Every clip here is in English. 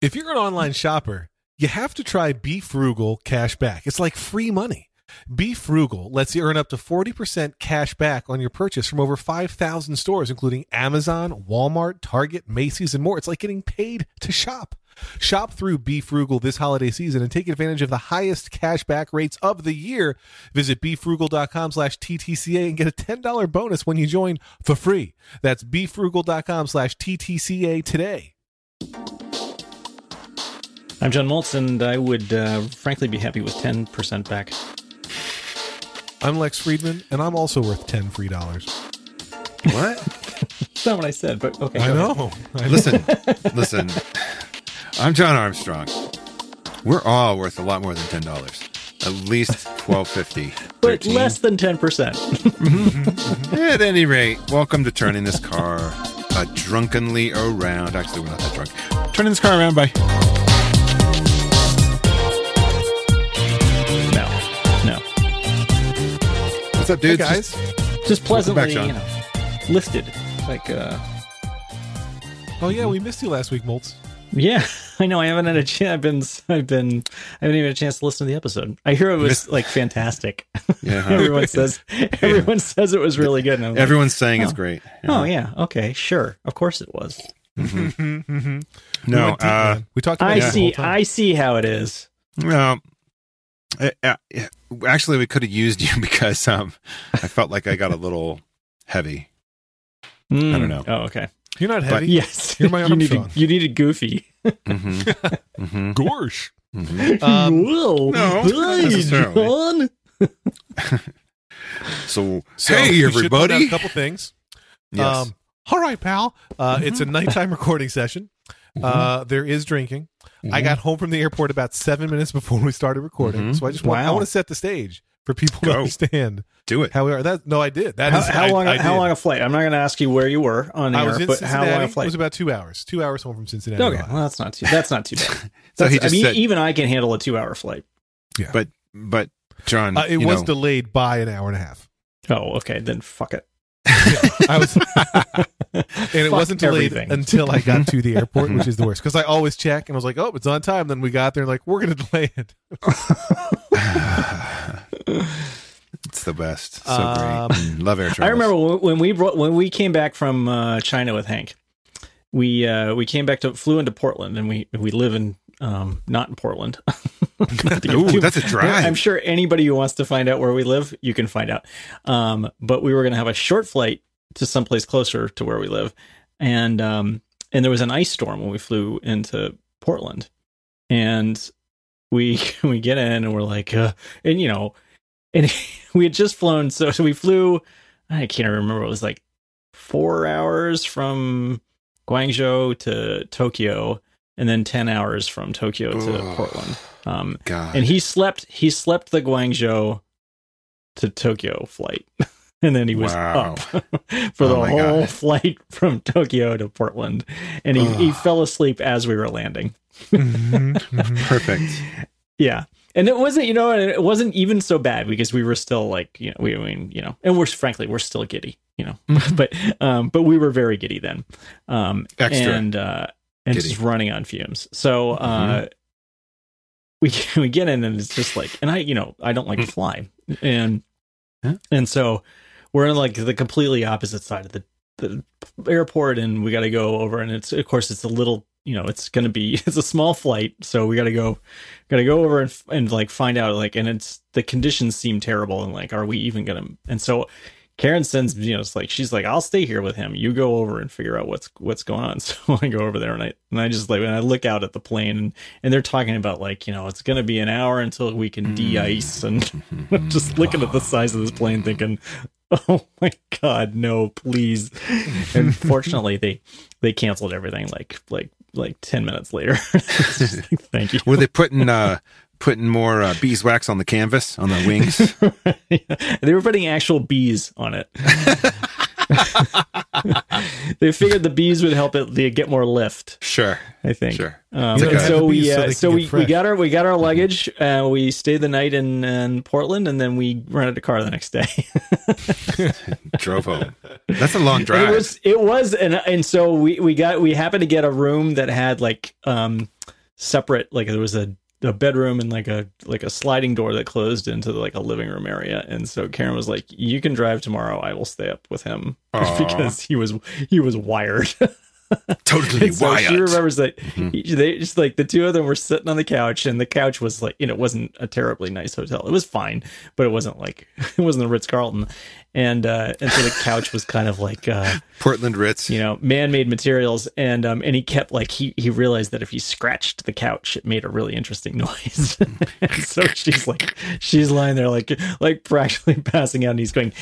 If you're an online shopper, you have to try Be Frugal cash back. It's like free money. Be Frugal lets you earn up to 40% cash back on your purchase from over 5,000 stores, including Amazon, Walmart, Target, Macy's, and more. It's like getting paid to shop. Shop through Be Frugal this holiday season and take advantage of the highest cash back rates of the year. Visit befrugal.com slash TTCA and get a $10 bonus when you join for free. That's befrugal.com slash TTCA today. I'm John Moltz, and I would uh, frankly be happy with 10% back. I'm Lex Friedman, and I'm also worth 10 free dollars. What? That's not what I said, but okay. I know. I know. listen, listen. I'm John Armstrong. We're all worth a lot more than ten dollars. At least twelve fifty. But less than 10%. At any rate, welcome to turning this car uh, drunkenly around. Actually, we're not that drunk. Turning this car around by. What's up, Hey, dudes? guys. Just pleasantly, Sean. you know, lifted. Like, uh, Oh, yeah, we missed you last week, Moltz. yeah, I know. I haven't had a chance. I've been, I've been, I haven't even had a chance to listen to the episode. I hear it was Missed- like fantastic. Yeah, huh? everyone says, everyone says it was really good. And I'm like, Everyone's saying it's Oh. great. oh yeah, okay, sure, of course it was. Mm-hmm. We No, went deep, uh, we talked about I it the see. I see how it is. Well, uh, actually, we could have used you because um, I felt like I got a little heavy. Mm. don't know. Oh, okay. You're not heavy. Yes, You're my you needed, Armstrong. you needed goofy. hmm hmm Gorsh. hmm Um, Whoa, no, not hi, necessarily. John. So, So hey, we should point out everybody. A couple things. yes. Um, all right, pal. Uh, It's a nighttime recording session. Uh, there is drinking. I got home from the airport about seven minutes before we started recording, Mhm. so I just want I want to set the stage for people to understand Do it. how we are. That no, I did. That How, is how I- long? I how did. long a flight? I'm not going to ask you where you were on I air, but Cincinnati. how long a flight? It was about two hours. Two hours home from Cincinnati. okay, Ohio. well that's not too. That's not too bad. So he just I mean, said, even I can handle a two-hour flight. Yeah, but but John, Uh, it was know, delayed by an hour and a half. Oh, okay, then fuck it. I was, and it Fuck wasn't delayed everything. until I got to the airport, which is the worst. Because I always check, and I was like, "Oh, it's on time." Then we got there, and like, we're going to delay it. it's the best. So Um, great. Mm, Love air travel. I remember when- when we brought, when we came back from uh, China with Hank. We uh, we came back to flew into Portland, and we we live in um, not in Portland. Not Ooh, too- that's a drive. I'm sure anybody who wants to find out where we live, you can find out. Um, but we were going to have a short flight to someplace closer to where we live, and um, and there was an ice storm when we flew into Portland, and we we get in and we're like, uh, and you know, and we had just flown, so so we flew. I can't remember. It was like four hours from Guangzhou to Tokyo, and then ten hours from Tokyo to Ugh. Portland. Um, God. and he slept he slept the Guangzhou to Tokyo flight. And then he was Wow. up for the Oh whole God. flight from Tokyo to Portland. And he, he fell asleep as we were landing. Mhm, mhm. Perfect. Yeah. And it wasn't, you know, it wasn't even so bad because we were still like, you know, we, I mean, you know, and we're frankly, we're still giddy, you know, but, um, but we were very giddy then. Um, Extra and, uh, and just running on fumes. So, uh, we, we get in and it's just like, and I, you know, I don't like to fly. And, Yeah. and so we're in like the completely opposite side of the, the airport and we got to go over and it's, of course, it's a little, you know, it's going to be, it's a small flight. So we got to go, got to go over and, and like find out like, and it's, the conditions seem terrible and like, are we even going to, and so Karen sends, you know, it's like she's like, "I'll stay here with him. You go over and figure out what's what's going on." So I go over there and I and I just like and I look out at the plane and and they're talking about like you know it's going to be an hour until we can de-ice and I'm just looking at the size of this plane thinking, "Oh my god, no, please!" And fortunately, they they canceled everything like like like ten minutes later. Like, Thank you. Were they putting uh putting more uh, beeswax on the canvas on the wings? they were putting actual bees on it. they figured the bees would help it get more lift. sure. I think. Sure. Um, You and gotta have so we bees so uh, so we, we got our we got our luggage. Uh, we stayed the night in, in Portland, and then we rented a car the next day. Drove home. That's a long And drive. It was it was and and so we we got we happened to get a room that had like um separate like there was a a bedroom and like a like a sliding door that closed into like a living room area and so Karen was like you can drive tomorrow I will stay up with him Aw. because he was he was wired Totally so wired. she remembers that Mhm. he- they just like the two of them were sitting on the couch and the couch was like you know it wasn't a terribly nice hotel it was fine but it wasn't like it wasn't the Ritz-Carlton and uh and so the couch was kind of like uh Portland Ritz. you know man-made materials and um and he kept like he he realized that if he scratched the couch it made a really interesting noise and so she's like she's lying there like like practically passing out and he's going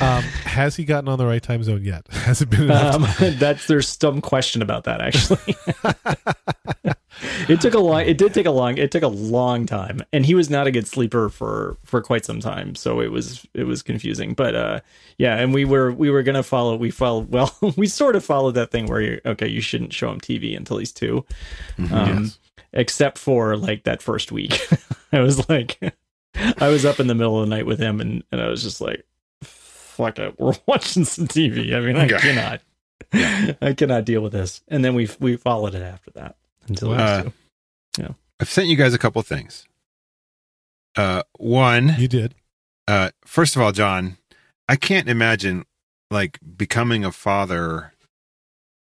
Um, has he gotten on the right time zone yet? Has it been enough um that's there's some question about that actually it took a long it did take a long it took a long time. And he was not a good sleeper for for quite some time. So it was it was confusing. But uh yeah and we were we were gonna follow we followed well we sort of followed that thing where you okay you shouldn't show him tv until he's 2 um except for like that first week. I was like i was up in the middle of the night with him and and i was just like fuck it we're watching some tv i mean i Okay. cannot i cannot deal with this. And then we we followed it after that until it was Uh, two. I've sent you guys a couple things. Uh, one, You did. uh, first of all, John, I can't imagine like becoming a father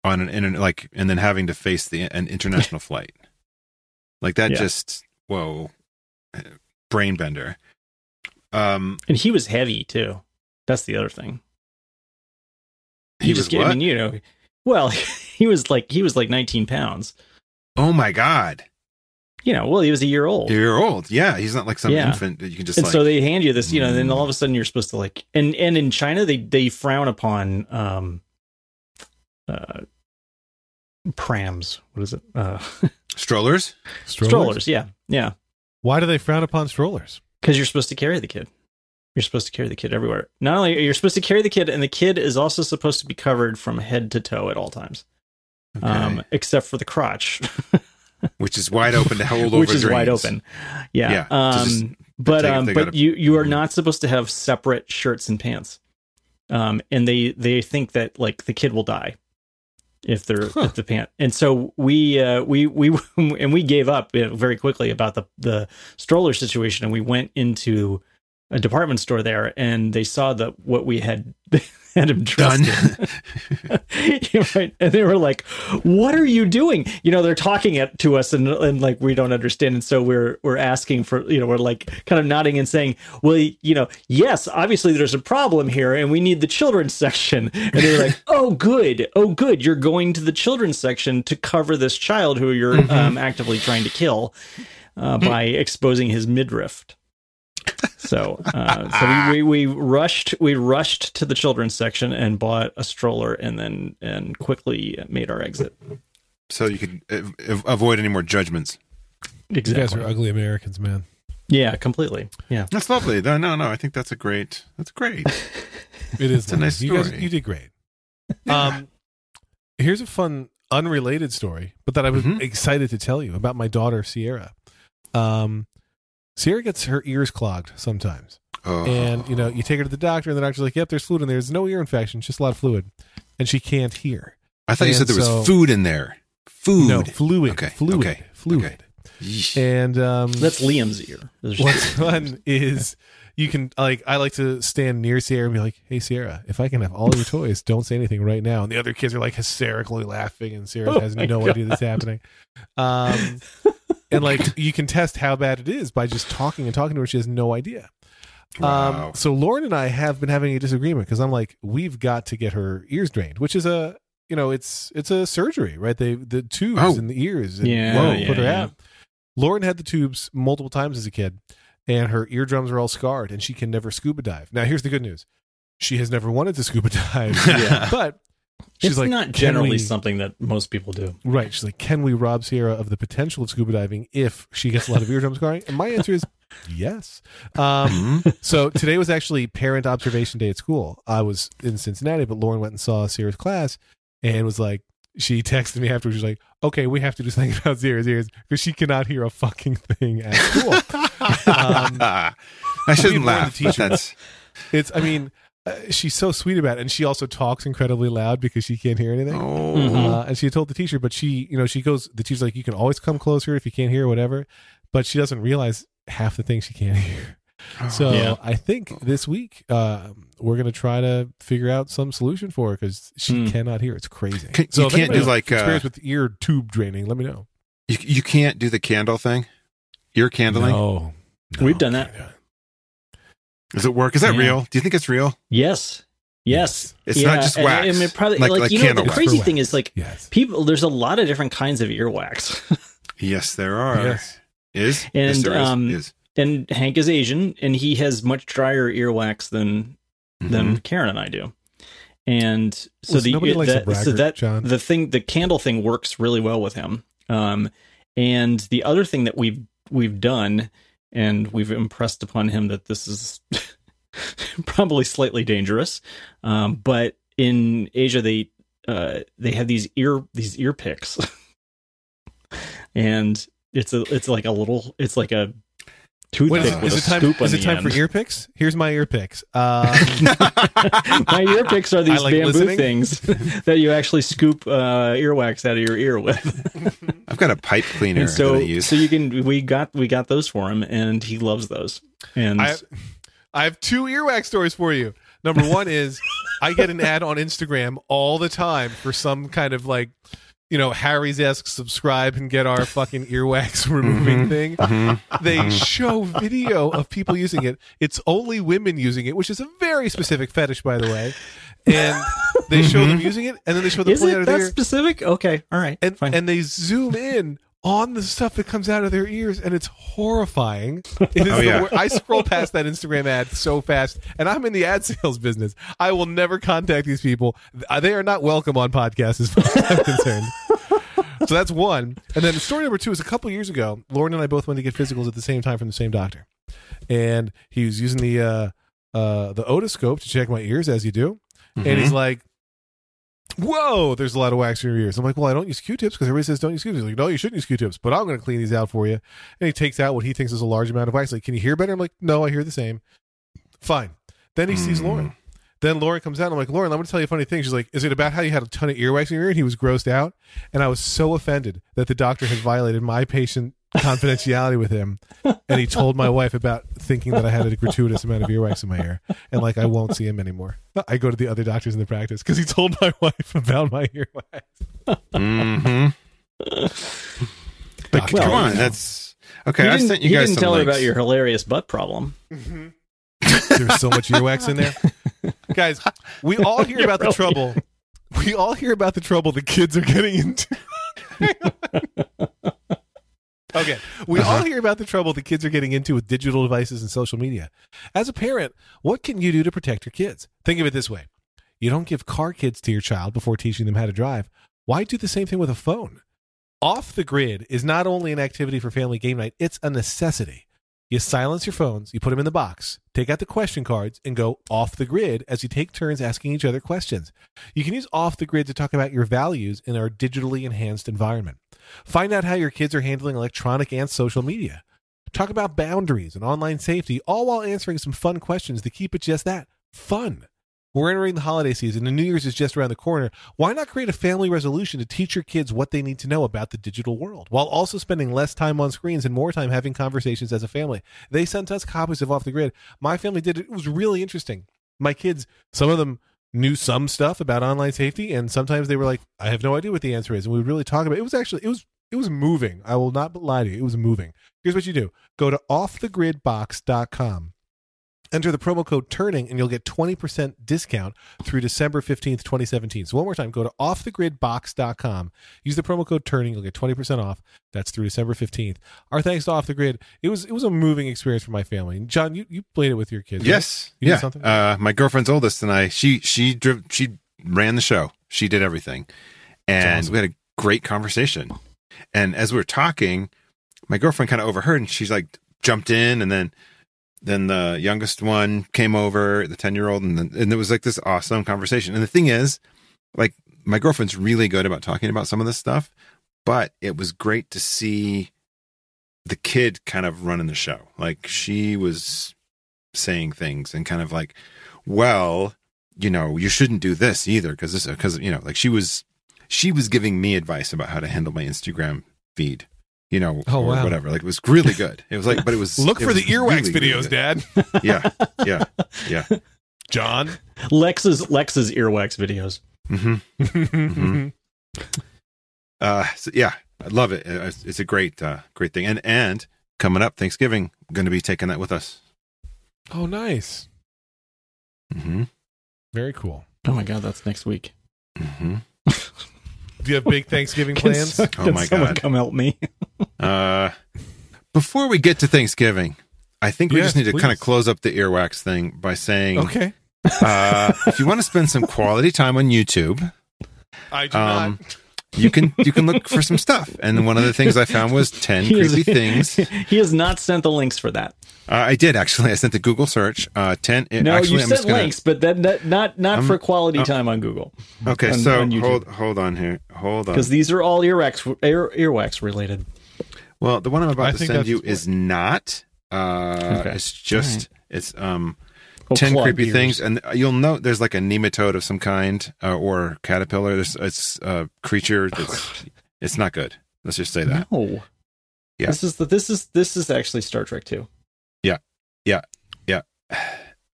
on an internet, like, and then having to face the an international flight. Like that Yeah. just whoa, brain bender. Um, and he was heavy too that's the other thing he, was just what? i mean you know well he was like he was like 19 pounds oh my god, you know well he was a year old you're old. Yeah, he's not like some Yeah. infant that you can just and like. so they hand you this, you know, and then Mm. all of a sudden you're supposed to like, and and in China they they frown upon um, uh, prams. What is it? Uh, strollers. strollers. Yeah, yeah, Why do they frown upon strollers? because you're supposed to carry the kid. You're supposed to carry the kid everywhere. Not only are you're supposed to carry the kid, and the kid is also supposed to be covered from head to toe at all times, Okay. um, except for the crotch, which is wide open to hold over which is wide open. Yeah. Yeah, Um, just but um, but gotta- you you are not supposed to have separate shirts and pants. Um, and they they think that like the kid will die if they're Huh. if the pant. And so we uh we we and we gave up you know, very quickly about the the stroller situation, and we went into a department store there, and they saw that what we had had him dressed Done. right. And they were like, "What are you doing?" You know, they're talking it to us, and and like we don't understand, and so we're we're asking for, you know, we're like kind of nodding and saying, "Well, you know, yes, obviously there's a problem here, and we need the children's section." And they're like, "Oh, good, oh, good, you're going to the children's section to cover this child who you're Mhm. um, actively trying to kill uh, by exposing his midriff." So, uh, so we, we, we rushed we rushed to the children's section and bought a stroller and then and quickly made our exit. so you could av- av- avoid any more judgments. You guys are ugly Americans, man. Yeah, completely. Yeah. That's lovely. No, no, no. I think that's a great. That's great. It is It's a nice You guys, story. you did great. Um, here's a fun, unrelated story, but that I was Mhm. excited to tell you about my daughter Sierra. Um, Sierra gets her ears clogged sometimes, Oh. and you know, you take her to the doctor, and the doctor's like, "Yep, there's fluid in there. There's no ear infection, it's just a lot of fluid," and she can't hear. I thought you said there was food in there. Food. No fluid, Okay, fluid, okay, fluid. okay. And um, That's Liam's ear. There's- What's fun is you can like I like to stand near Sierra and be like, "Hey Sierra, if I can have all your toys, don't say anything right now." And the other kids are like hysterically laughing, and Sierra Oh has no God. idea that's happening. Um, and like you can test how bad it is by just talking and talking to her. She has no idea. Wow. Um, so Lauren and I have been having a disagreement because I'm like, we've got to get her ears drained, which is a you know it's it's a surgery, right? They the tubes Oh. in the ears, and Yeah, whoa, yeah, put her yeah. out. Lauren had the tubes multiple times as a kid, and her eardrums are all scarred, and she can never scuba dive. Now, here's the good news: she has never wanted to scuba dive, Yeah. but she's it's like, not generally we-" something that most people do. Right. She's like, can we rob Sierra of the potential of scuba diving if she gets a lot of eardrum scarring? And my answer is yes. Um, Mhm. so today was actually parent observation day at school. I was in Cincinnati, but Lauren went and saw Sierra's class and was like, she texted me afterwards. She's like, okay, we have to do something about Sierra's ears because she cannot hear a fucking thing at school. Um, I shouldn't we warned laugh. but that's it's, I mean, uh, she's so sweet about it, and she also talks incredibly loud because she can't hear anything. Oh, Mhm. Uh, and she told the teacher, but she, you know, she goes. The teacher's like, you can always come closer if you can't hear, whatever. But she doesn't realize half the things she can't hear. So Yeah. I think this week uh, we're gonna try to figure out some solution for her because she Hmm. cannot hear. It's crazy. Can- so you if can't do, like, experience uh, with ear tube draining. Let me know. you, you can't do the candle thing. Ear candling. No, We've done that. Can't it. Does it work? Is that Yeah. real? Do you think it's real? Yes. Yes. It's Yeah, not just and- wax. and it probably, Like- like, like you know, the wax. crazy For thing is like Yes. people. There's a lot of different kinds of earwax, Yes, there are. Yes. Is And, yes, there is. um, is. and Hank is Asian, and he has much drier earwax than than Mhm. Karen and I do. And so Listen, the nobody likes a that, so that John. the thing the candle thing works really well with him. Um, and the other thing that we've we've done and we've impressed upon him that this is probably slightly dangerous. Um, but in Asia they uh, they have these ear these ear picks. and it's a it's like a little it's like a toothpick is, it- with is a it time? scoop on Is it the time end. for ear picks? Here's my ear picks. Um, My ear picks are these like bamboo listening. things that you actually scoop uh, earwax out of your ear with. I've got a pipe cleaner and so, that I use. so you can we got we got those for him, and he loves those. And I, I have two earwax stories for you. Number one is I get an ad on Instagram all the time for some kind of like, you know, Harry's esque subscribe and get our fucking earwax removing Mhm. thing. Mhm. They show video of people using it. It's only women using it, which is a very specific fetish, by the way. And they show them using it, and then they show the is pulling out it of their that ear, specific? Okay, all right, and fine. and they zoom in on the stuff that comes out of their ears, and it's horrifying. It is Oh, yeah. I scroll past that Instagram ad so fast, and I'm in the ad sales business. I will never contact these people. They are not welcome on podcasts, as far as I'm concerned. So that's one. And then story number two is a couple years ago, Lauren and I both went to get physicals at the same time from the same doctor. And he was using the uh uh the otoscope to check my ears as you do. And Mm-hmm. he's like, Whoa, there's a lot of wax in your ears. I'm like, Well, I don't use Q tips because everybody says don't use Q tips. He's like, No, you shouldn't use Q tips, but I'm gonna clean these out for you. And he takes out what he thinks is a large amount of wax. Like, can you hear better? I'm like, No, I hear the same. Fine. Then he sees Mm. Lauren. Then Lauren comes out. And I'm like, Lauren, I'm going to tell you a funny thing. She's like, Is it about how you had a ton of earwax in your ear? And he was grossed out. And I was so offended that the doctor has violated my patient confidentiality with him. And he told my wife about thinking that I had a gratuitous amount of earwax in my ear. And like, I won't see him anymore. I go to the other doctors in the practice because he told my wife about my earwax. Mhm. But Doctor. come on, you know. that's okay. he I didn't, sent you he guys didn't some tell her about your hilarious butt problem. There's so much earwax in there. Guys, we all hear about the trouble. We all hear about the trouble the kids are getting into. okay. We all Uh-huh. hear about the trouble the kids are getting into with digital devices and social media. As a parent, what can you do to protect your kids? Think of it this way you don't give car kids to your child before teaching them how to drive. Why do the same thing with a phone? Off the grid is not only an activity for family game night, it's a necessity. You silence your phones, you put them in the box, take out the question cards, and go off the grid as you take turns asking each other questions. You can use off the grid to talk about your values in our digitally enhanced environment. Find out how your kids are handling electronic and social media. Talk about boundaries and online safety, all while answering some fun questions to keep it just that fun. We're entering the holiday season and New Year's is just around the corner. Why not create a family resolution to teach your kids what they need to know about the digital world while also spending less time on screens and more time having conversations as a family? They sent us copies of Off the Grid. My family did it. It was really interesting. My kids, some of them knew some stuff about online safety and sometimes they were like, I have no idea what the answer is. And we really talk about it. It was actually, it was, it was moving. I will not lie to you. It was moving. Here's what you do. Go to offthegridbox.com enter the promo code turning and you'll get 20% discount through december 15th 2017 so one more time go to offthegridbox.com use the promo code turning you'll get 20% off that's through december 15th our thanks to off the grid it was it was a moving experience for my family and john you, you played it with your kids right? Yes, You yeah. Uh, my girlfriend's oldest and I. She she driv- she ran the show. She did everything, and awesome. we had a great conversation. And as we were talking, my girlfriend kind of overheard, and she's like jumped in, and then then the youngest one came over, the ten year old, and and it was like this awesome conversation. And the thing is, like my girlfriend's really good about talking about some of this stuff, but it was great to see the kid kind of running the show. Like she was saying things and kind of like well, you know, you shouldn't do this either because this because you know, like she was she was giving me advice about how to handle my Instagram feed. You know, Oh, or wow. whatever. Like it was really good. It was like, but it was Look it for the earwax really, really videos, good. Dad. Yeah, yeah, yeah. John. Lex's Lex's earwax videos. hmm Mhm. Uh, so yeah, I love it. Uh, It's, it's a great, uh, great thing. And and coming up Thanksgiving, going to be taking that with us. oh, nice. hmm Very cool. Oh my god, that's next week. hmm Do you have big Thanksgiving Can plans? so- Oh can my someone God. come help me. Uh, before we get to Thanksgiving, I think we Yes, just need to kind of close up the earwax thing by saying, Okay. uh, if you want to spend some quality time on YouTube, I do um, not. You can you can look for some stuff. And one of the things I found was ten He is- things. Uh, he has not sent the links for that. I did actually. I sent the Google search. Uh, ten. No, actually, you I'm sent gonna, links, but that, that not not I'm- for quality oh. time on Google Okay, on- so on hold hold on here. Hold on. because these are all earwax ear, earwax related. Well, the one I'm I about to send you the is not. Uh, Okay. It's just it's um Oh, ten clogged creepy ears. things, and you'll note there's like a nematode of some kind uh, or caterpillar. There's it's a creature that's it's not good. Let's just say that. No. Yeah. This is the this is this is actually Star Trek 2.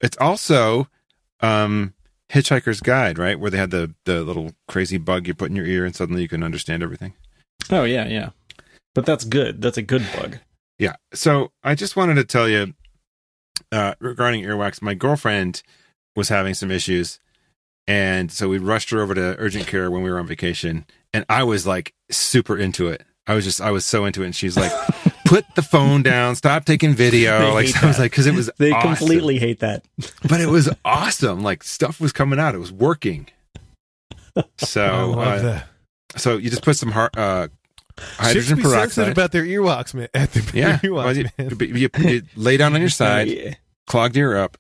It's also um Hitchhiker's Guide, right, where they had the the little crazy bug you put in your ear, and suddenly you can understand everything. Oh yeah, yeah. But that's good. That's a good bug. Yeah. So I just wanted to tell you uh, regarding earwax. My girlfriend was having some issues, and so we rushed her over to urgent care when we were on vacation. And I was like super into it. I was just I was so into it. And she's like, "Put the phone down. Stop taking video." They like hate I was like, because it was They awesome. completely hate that. but it was awesome. Like stuff was coming out. It was working. I So love uh, that. so you just put some har- uh, Chicks hydrogen be peroxide. about their earwax, man. At the yeah, earwax, well, you, man. you, you lay down on your side. Uh, clogged ear up,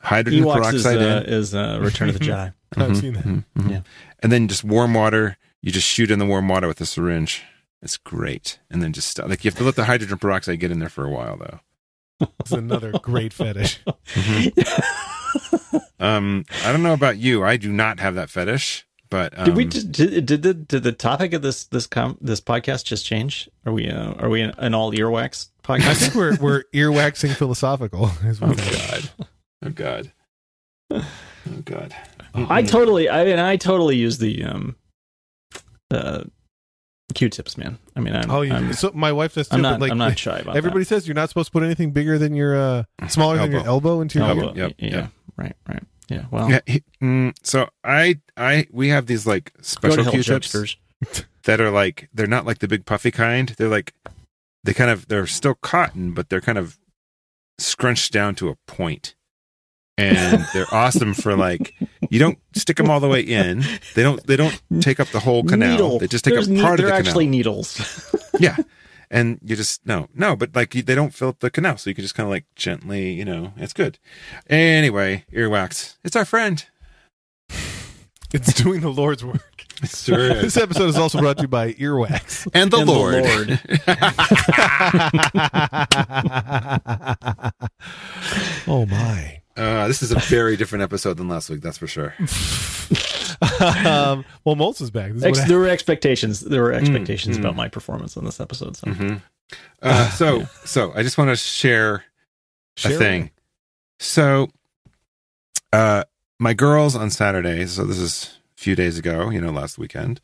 hydrogen Ewoks is, peroxide uh, in. is uh, Return of the Jedi. I've Mhm, seen that. mhm, mhm. Yeah. And then just warm water. You just shoot in the warm water with a syringe. It's great. And then just stop. like you have to let the hydrogen peroxide get in there for a while though. It's another great fetish. Um, I don't know about you. I do not have that fetish, but um, did we just, did, did the did the topic of this this com, this podcast just change? Are we uh, are we an, an all earwax podcast? I think we're we're earwaxing philosophical. Is what Oh. God. Oh God. Oh God. I totally I mean I totally use the um uh Q-tips, man. I mean I'm Oh, you, I'm, so my wife does too. I'm not like, I'm not shy about everybody says you're not supposed to put anything bigger than your uh smaller than your elbow into your Elbow, ear. Yep, yeah, yep. right, right. Yeah, well, Yeah. he- mm, so I I we have these like special Q-tips that are like they're not like the big puffy kind. They're like they kind of they're still cotton, but they're kind of scrunched down to a point. And they're awesome for like you don't stick them all the way in. They don't they don't take up the whole canal. Needle. They just take There's up ne- part of the hugest. they're actually needles. yeah. And you just no, no, but like they don't fill up the canal, so you can just kind of like gently, you know, it's good. Anyway, earwax, it's our friend. It's doing the Lord's work. Sure This episode is also brought to you by Earwax. and the And the Lord. oh my. uh, this is a very different episode than last week, that's for sure. um, well, Moltz is back. Is Ex- what there were expectations. There were expectations mm. about my performance on this episode. So hmm Uh, so, Yeah. so I just want to share Share a thing. So, uh, my girls on Saturday, so this is a few days ago, you know, last weekend,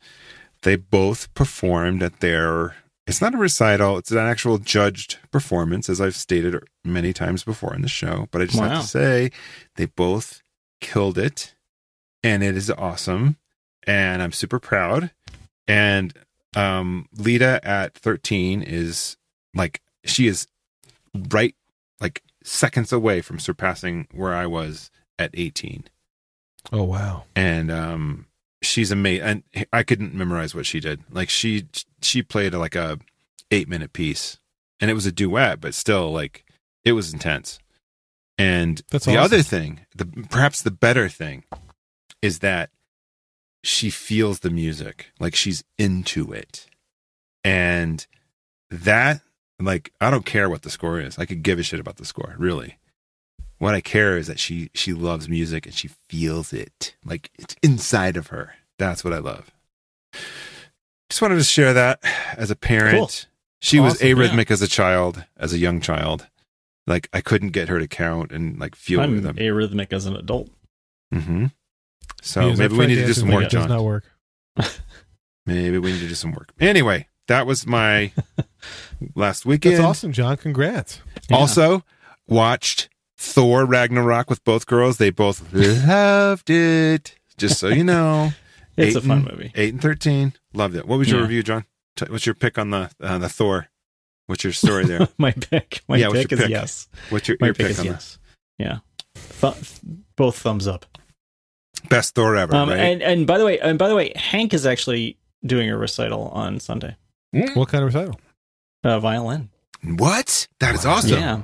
they both performed at their, it's not a recital, it's an actual judged performance, as I've stated many times before in the show. But I just have to say, they both killed it, and it is awesome. And I'm super proud. And um, Lita at 13 is like, she is right, like seconds away from surpassing where I was at 18 Oh wow. and um she's amazing and i couldn't memorize what she did like she she played like a eight minute piece and it was a duet but still like it was intense and That's the awesome. other thing the perhaps the better thing is that she feels the music like she's into it and that like i don't care what the score is i could give a shit about the score really what I care is that she she loves music and she feels it like it's inside of her. That's what I love. Just wanted to share that as a parent. Cool. She was Awesome, arrhythmic as a child, as a young child. Like I couldn't get her to count and like feel I'm rhythm. arrhythmic as an adult. hmm So maybe we need to do some work, it does John. not work. Maybe we need to do some work. Anyway, that was my last weekend. That's awesome, John. Congrats. Yeah. Also, watched Thor Ragnarok with both girls. They both loved it. Just so you know, it's a fun and- movie. eight and thirteen loved it. What was your Yeah. review, John? What's your pick on the uh, the Thor? What's your story there? my pick. My Yeah, what's pick your is pick? yes. What's your, My your pick, pick, on yes. Yeah. Th- both thumbs up. The best Thor ever? Um, right? and and by the way, and by the way, Hank is actually doing a recital on Sunday. What kind of recital? Uh, violin. what? That is awesome. Yeah.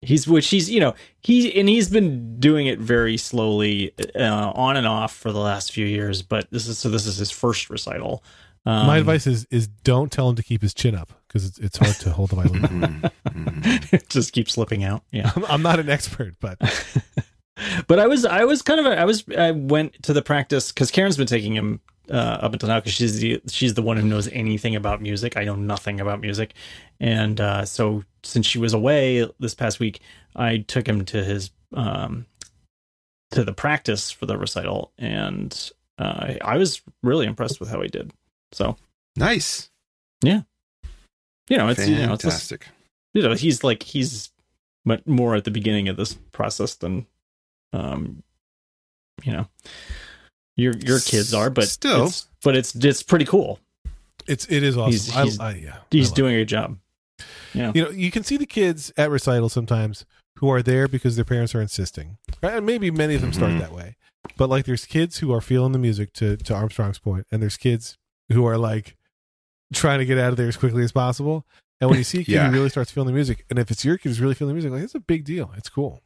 He's which he's you know he and he's been doing it very slowly uh, on and off for the last few years, but this is so this is his first recital. Um, My advice is is don't tell him to keep his chin up because it's, it's hard to hold the violin. Mhm, mhm. just keeps slipping out. Yeah. I'm, I'm not an expert, but but I was I was kind of a, I was I went to the practice because Karen's been taking him uh, up until now because she's the she's the one who knows anything about music. I know nothing about music, and uh, so since she was away this past week, I took him to his um to the practice for the recital, and uh, I was really impressed with how he did. So nice. you know it's you know it's just, Fantastic. you know he's like he's but more at the beginning of this process than um you know your your kids are but Still. it's, but it's it's pretty cool it's it is awesome. He's- I- he's- I, yeah, he's doing a job yeah it. You know, you can see the kids at recitals sometimes who are there because their parents are insisting, right? and maybe many of them start Mhm. that way. But like, there's kids who are feeling the music to to Armstrong's point, and there's kids who are like trying to get out of there as quickly as possible. And when you see a kid Yeah. who really starts feeling the music, and if it's your kid who's really feeling the music, like it's a big deal. It's cool.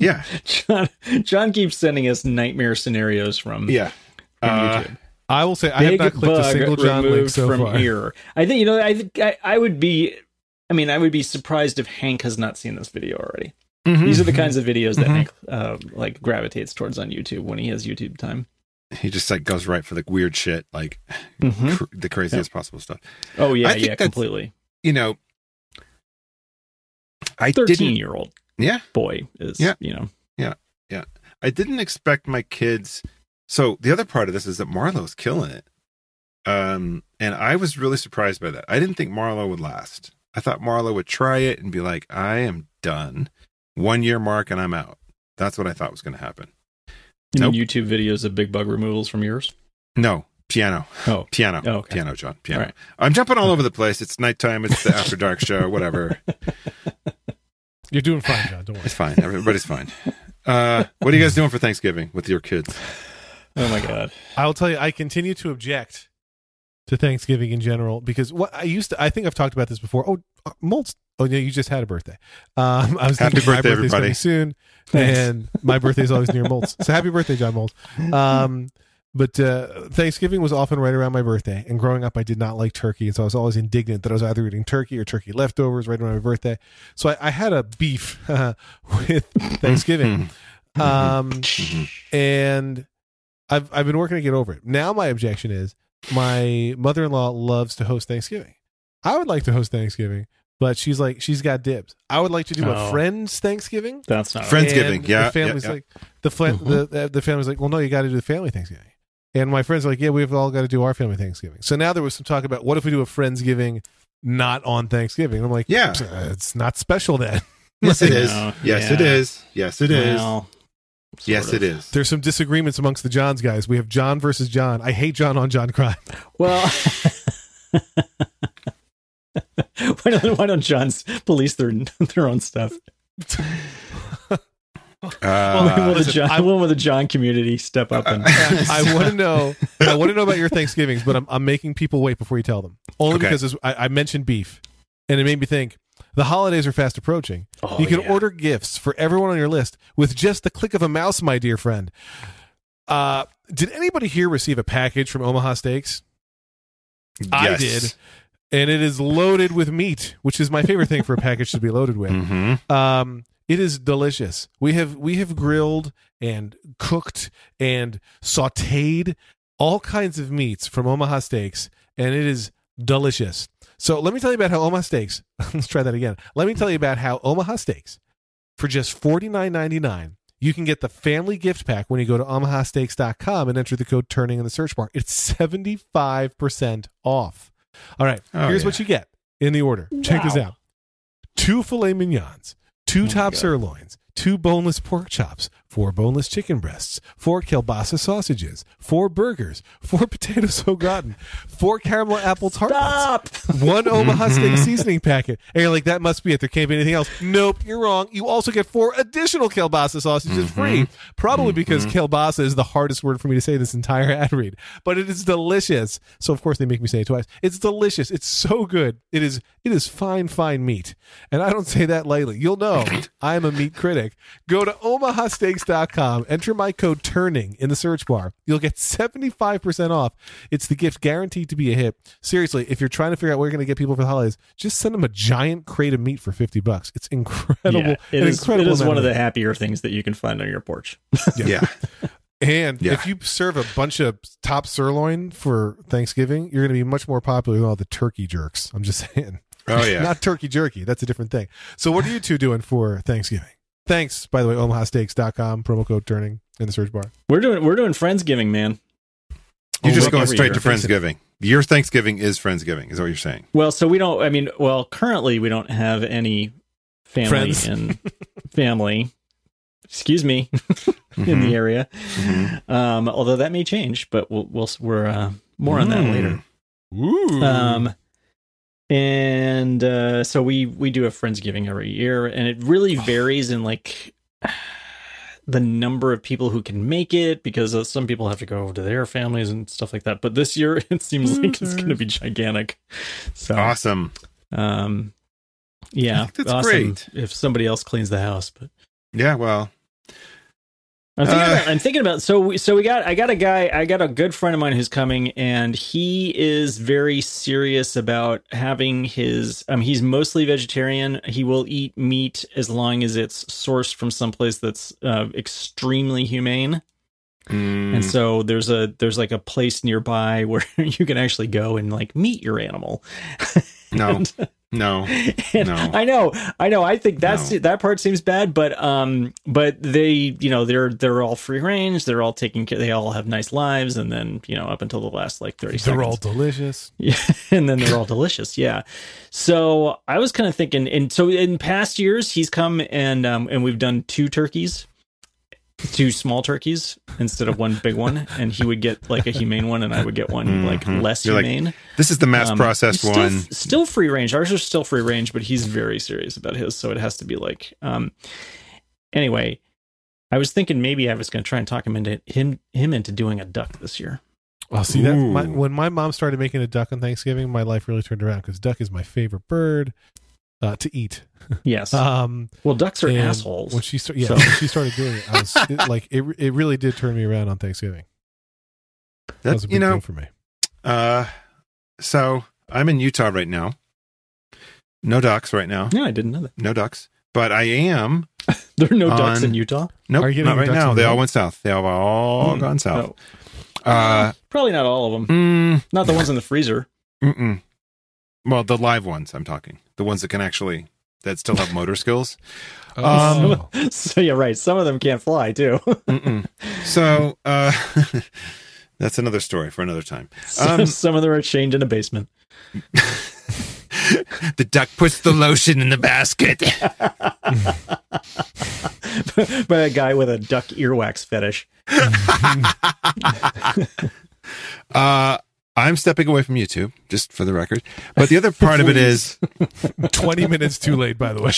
Yeah. john john keeps sending us nightmare scenarios from, Yeah. from Uh, youtube I will say I have Big not clicked a single John link so from far. ear i think you know i think I, I would be i mean i would be surprised if hank has not seen this video already mhm. these are the kinds of videos that Mhm. hank uh, like gravitates towards on youtube when he has youtube time He just like goes right for the weird shit, like Mhm. cr- the craziest possible stuff. Oh yeah, I think yeah, completely. You know, I Thirteen didn't. year old Yeah, boy is Yeah. you know Yeah, yeah. I didn't expect my kids. So the other part of this is that Marlo's killing it, um, and I was really surprised by that. I didn't think Marlo would last. I thought Marlo would try it and be like, "I am done, one year mark, and I'm out." That's what I thought was going to happen. you Nope. YouTube videos of big bug removals from yours. No, piano, Oh, piano, Oh, okay. piano, John, piano. Right. I'm jumping all over the place. It's nighttime. It's the after dark show. Whatever. You're doing fine, John. Don't worry. It's fine. Everybody's fine. Uh, what are you guys doing for Thanksgiving with your kids? oh my god. I will tell you, I continue to object to Thanksgiving in general because what I used to, I think I've talked about this before. Oh, uh, Moltz. Oh, yeah, you just had a birthday. Um, I was Happy thinking my birthday, birthday's everybody. coming soon, Thanks. and my birthday's always near Moltz. So happy birthday, John Moltz. Um, but uh, Thanksgiving was often right around my birthday, and growing up, I did not like turkey, and so I was always indignant that I was either eating turkey or turkey leftovers right around my birthday. So I, I had a beef with Thanksgiving. Um, Mhm. and I've I've been working to get over it. Now my objection is my mother in law loves to host Thanksgiving. I would like to host Thanksgiving, but she's like she's got dibs. I would like to do a Oh. friends Thanksgiving. That's not Friendsgiving, And yeah, The family's yeah, yeah. like the fla- the the the family's like, well, no, you got to do the family Thanksgiving. And my friends are like, yeah, we've all got to do our family Thanksgiving. So now there was some talk about what if we do a friendsgiving not on Thanksgiving? And I'm like, Yeah. "Uh, it's not special then. Yes, it is. No, Yes, yeah. it is. Yes, it is. Well, sort yes, of. it is. There's some disagreements amongst the Johns guys. We have John versus John. I hate John on John crime. Well, why don't why don't Johns police their their own stuff? Uh, will the listen, John, I- will the John community step up and I want to know. I want to know about your Thanksgivings, but I'm, I'm making people wait before you tell them. Only Okay. because I, I mentioned beef, and it made me think the holidays are fast approaching. Oh, you can yeah. order gifts for everyone on your list with just the click of a mouse, my dear friend. Uh, did anybody here receive a package from Omaha Steaks? I did, and it is loaded with meat, which is my favorite thing for a package to be loaded with. Mhm. Um, It is delicious. We have we have grilled and cooked and sautéed all kinds of meats from Omaha Steaks, and it is delicious. So let me tell you about how Omaha Steaks. let's try that again. Let me tell you about how Omaha Steaks, for just forty nine ninety nine, you can get the family gift pack when you go to omahasteaks.com and enter the code turning in the search bar. It's seventy five percent off. All right, Oh, here's yeah. what you get in the order. Check this out: two filet mignons, two oh top God. sirloins, two boneless pork chops, four boneless chicken breasts, four kielbasa sausages, four burgers, four potatoes au gratin, four caramel apple tartlets, one Omaha steak seasoning packet. And you're like, that must be it. There can't be anything else. Nope, you're wrong. You also get four additional kielbasa sausages Mhm. free. Probably because Mhm. kielbasa is the hardest word for me to say this entire ad read. But it is delicious. So of course they make me say it twice. It's delicious. It's so good. It is it is fine, fine meat. And I don't say that lightly. You'll know I'm a meat critic. Go to omahasteaks.com, enter my code turning in the search bar. You'll get 75% off. It's the gift guaranteed to be a hit. Seriously, if you're trying to figure out where you're going to get people for the holidays, just send them a giant crate of meat for 50 bucks. It's incredible. Yeah, it an is, incredible it is one of the happier things that you can find on your porch. Yeah. And Yeah. if you serve a bunch of top sirloin for Thanksgiving, you're going to be much more popular than all the turkey jerks. I'm just saying. Oh yeah. Not turkey jerky. That's a different thing. So, what are you two doing for Thanksgiving? Thanks, by the way, omahasteaks.com, promo code turning in the search bar. We're doing we're doing Friendsgiving, man. You're Oh, just going straight year. to Friendsgiving. Your Thanksgiving is Friendsgiving, is what you're saying. Well, so we don't. I mean, well, currently we don't have any family Friends. in family. Excuse me, in the area. Mhm. Um, although that may change, but we'll we'll we're uh, more on that Mm. later. Ooh. Um, and uh, so we we do a friendsgiving every year, and it really varies in like the number of people who can make it because uh, some people have to go over to their families and stuff like that. But this year, it seems like it's going to be gigantic. So Awesome. um, yeah, That's awesome great. If somebody else cleans the house, but Yeah, well, I'm thinking, Uh, about, I'm thinking about so we, so we got I got a guy I got a good friend of mine who's coming and he is very serious about having his um he's mostly vegetarian. He will eat meat as long as it's sourced from someplace that's uh, extremely humane. Mm, and so there's a there's like a place nearby where you can actually go and like meet your animal. No, and No. I know, I know. I think that's No. that part seems bad, but um, but they, you know, they're they're all free range. They're all taking care. They all have nice lives, and then you know, up until the last like thirty They're seconds, all delicious. yeah, and then they're all delicious. Yeah. So I was kind of thinking, and so in past years, he's come and um, and we've done two turkeys, two small turkeys instead of one big one, and he would get like a humane one, and I would get one like Mhm. less You're like, humane. This is the mass Um, processed still, one. Still free range. Ours are still free range, but he's very serious about his, so it has to be like. Um, anyway, I was thinking maybe I was going to try and talk him into him him into doing a duck this year. Well, see that my, when my mom started making a duck on Thanksgiving, my life really turned around because duck is my favorite bird uh, to eat. Yes. Um, well, ducks are assholes. When she started, yeah, So- when she started doing it, I was it, like, it, it really did turn me around on Thanksgiving. That was a big you know, deal for me. uh, so I'm in Utah right now. No ducks right now. no, I didn't know that. No ducks. But I am. There are no ducks On- in Utah. Nope, Are you not right now. They all went south. They have all Hmm. gone south. Oh. Uh, Probably not all of them. mm, Not the ones in the freezer. mm-mm. Well, the live ones. I'm talking. The ones that can actually that still have motor skills. Oh. so yeah, right. Some of them can't fly too. So uh, that's another story for another time. some, Um, some of them are chained in a basement. the duck puts the lotion in the basket. by a guy with a duck earwax fetish. Uh, I'm stepping away from YouTube, just for the record. But the other part of it is 20 minutes too late, by the way.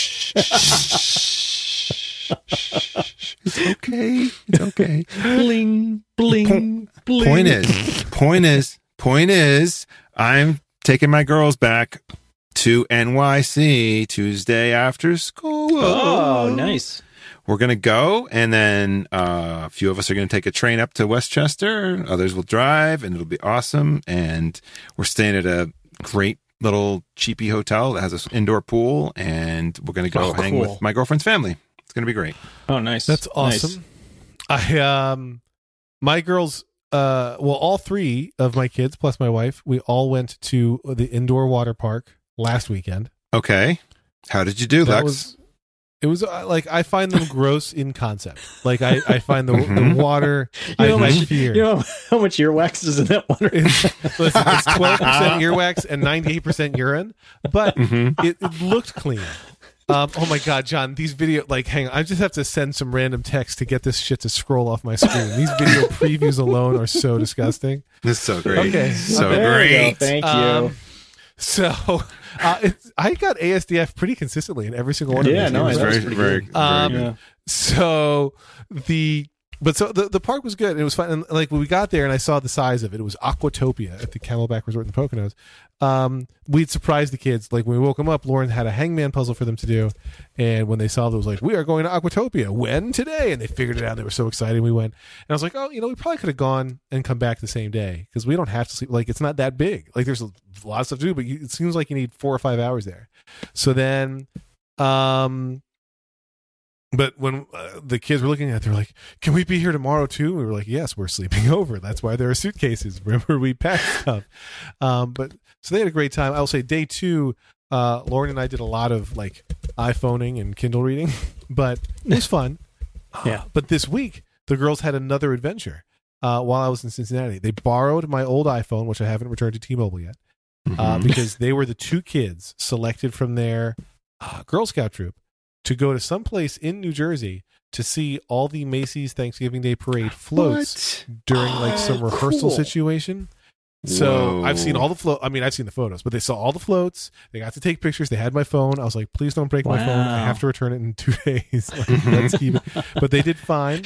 it's okay. It's okay. bling, bling, bling. Point is, point is, point is, I'm taking my girls back to NYC Tuesday after school. Oh, nice. We're gonna go, and then uh, a few of us are gonna take a train up to Westchester. Others will drive, and it'll be awesome. And we're staying at a great little cheapy hotel that has an indoor pool, and we're gonna go Oh, hang cool. with my girlfriend's family. It's going to be great. Oh, nice. That's Nice. awesome. I um my girls uh well all three of my kids plus my wife, we all went to the indoor water park last weekend. Okay. How did you do, That Lex? was it was uh, like I find them gross in concept. Like I, I find the, the water You I, know, how I much, fear. you know how much earwax is in that water? it's, listen, it's twelve percent earwax and ninety eight percent urine, but Mhm. it, it looked clean. Um, oh my god, John! These video like, hang on, I just have to send some random text to get this shit to scroll off my screen. These video previews alone are so disgusting. This is so great. Okay. So There go. great. Thank you. Um, so uh, it's, I got ASDF pretty consistently in every single one Yeah, of these. Yeah, no, It was It's that very, pretty very, good. very Um, yeah. so the but so the, the park was good. It was fun. And like when we got there and I saw the size of it, it was Aquatopia at the Camelback Resort in the Poconos. Um, we'd surprised the kids. Like when we woke them up, Lauren had a hangman puzzle for them to do. And when they saw it, it was like, we are going to Aquatopia. When? Today. And they figured it out. They were so excited. We went. And I was like, oh, you know, we probably could have gone and come back the same day because we don't have to sleep. Like it's not that big. Like there's a lot of stuff to do, but you, it seems like you need four or five hours there. So then, um, but when uh, the kids were looking at it, they were like, Can we be here tomorrow too? We were like, Yes, we're sleeping over. That's why there are suitcases. Remember, we packed stuff. Um, but so they had a great time. I'll say day two, uh, Lauren and I did a lot of like iPhoning and Kindle reading, but it was fun. Yeah. But this week, the girls had another adventure uh, while I was in Cincinnati. They borrowed my old iPhone, which I haven't returned to T Mobile yet uh, Mhm. because they were the two kids selected from their uh, Girl Scout troop to go to some place in New Jersey to see all the Macy's Thanksgiving Day Parade floats What? during like some Oh, rehearsal cool. situation. So Whoa. I've seen all the float. I mean, I've seen the photos, but they saw all the floats. They got to take pictures. They had my phone. I was like, please don't break my phone. I have to return it in two days. Like, let's keep it. But they did fine.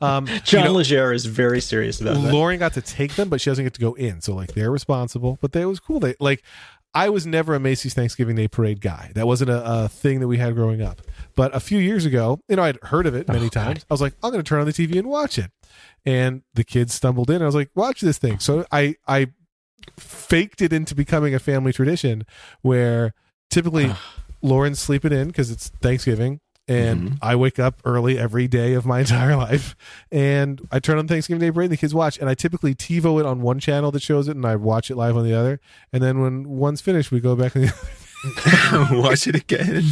Um, you John know, Legere is very serious about that. Lauren got to take them, but she doesn't get to go in. So like they're responsible. But they, it was cool. They like I was never a Macy's Thanksgiving Day Parade guy. That wasn't a, a thing that we had growing up. But a few years ago, you know, I'd heard of it many Oh, times. I was like, I'm going to turn on the TV and watch it. And the kids stumbled in. I was like, watch this thing. So I I faked it into becoming a family tradition where typically Lauren's sleeping in because it's Thanksgiving. And Mhm. I wake up early every day of my entire life, and I turn on Thanksgiving Day Parade. And the kids watch, and I typically TiVo it on one channel that shows it, and I watch it live on the other. And then when one's finished, we go back. And Watch it again.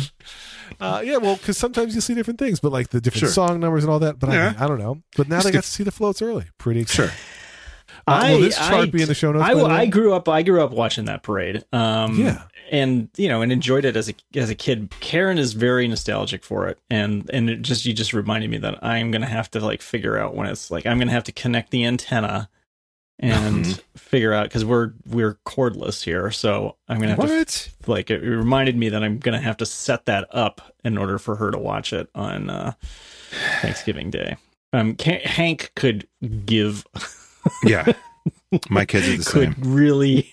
uh, yeah, well, because sometimes you see different things, but like the different Sure. song numbers and all that. But Yeah. I, I don't know. But now Just they got to see the floats early. Pretty excited. Sure. Uh, will this I- chart I- be in the show notes? I, by the way? I grew up. I grew up watching that parade. Um, Yeah. And you know, and enjoyed it as a as a kid. Karen is very nostalgic for it, and and it just you just reminded me that I'm gonna have to like figure out when it's like I'm gonna have to connect the antenna and figure out because we're we're cordless here, so I'm gonna have to like it reminded me that I'm gonna have to set that up in order for her to watch it on uh, Thanksgiving Day. Um, Hank could give Yeah. My kids are the could same. really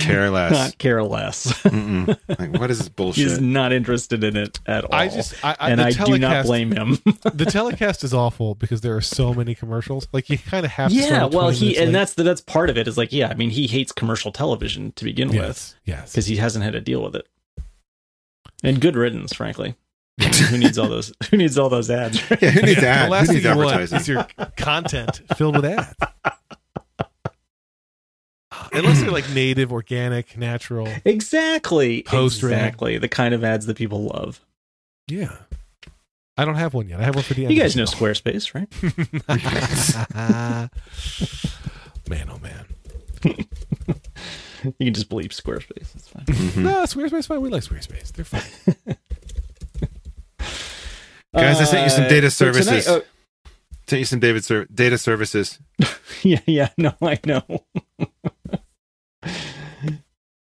Care less. not care less. Like, what is this bullshit? He's not interested in it at all. I just, I, I, and I telecast, do not blame him. the telecast is awful because there are so many commercials. Like you kind of have to. yeah, start at well, he and late. that's the, that's part of it. Is like, yeah, I mean, he hates commercial television to begin with yes, yes. because he hasn't had to deal with it. And good riddance, frankly. who needs all those? Who needs all those ads? yeah, who needs ads? the ads? last Who thing needs you want is your content filled with ads. Unless they're like native, organic, natural. exactly, Post-rag. exactly the kind of ads that people love. Yeah. I don't have one yet. I have one for the. You guys know. Squarespace, right? man, oh man. You can just bleep Squarespace. It's fine. Mhm. No, Squarespace fine. We like Squarespace. They're fine. Guys, I sent you some data Uh, tonight- services. oh, Sent you some David ser- data services. yeah, yeah, no, I know.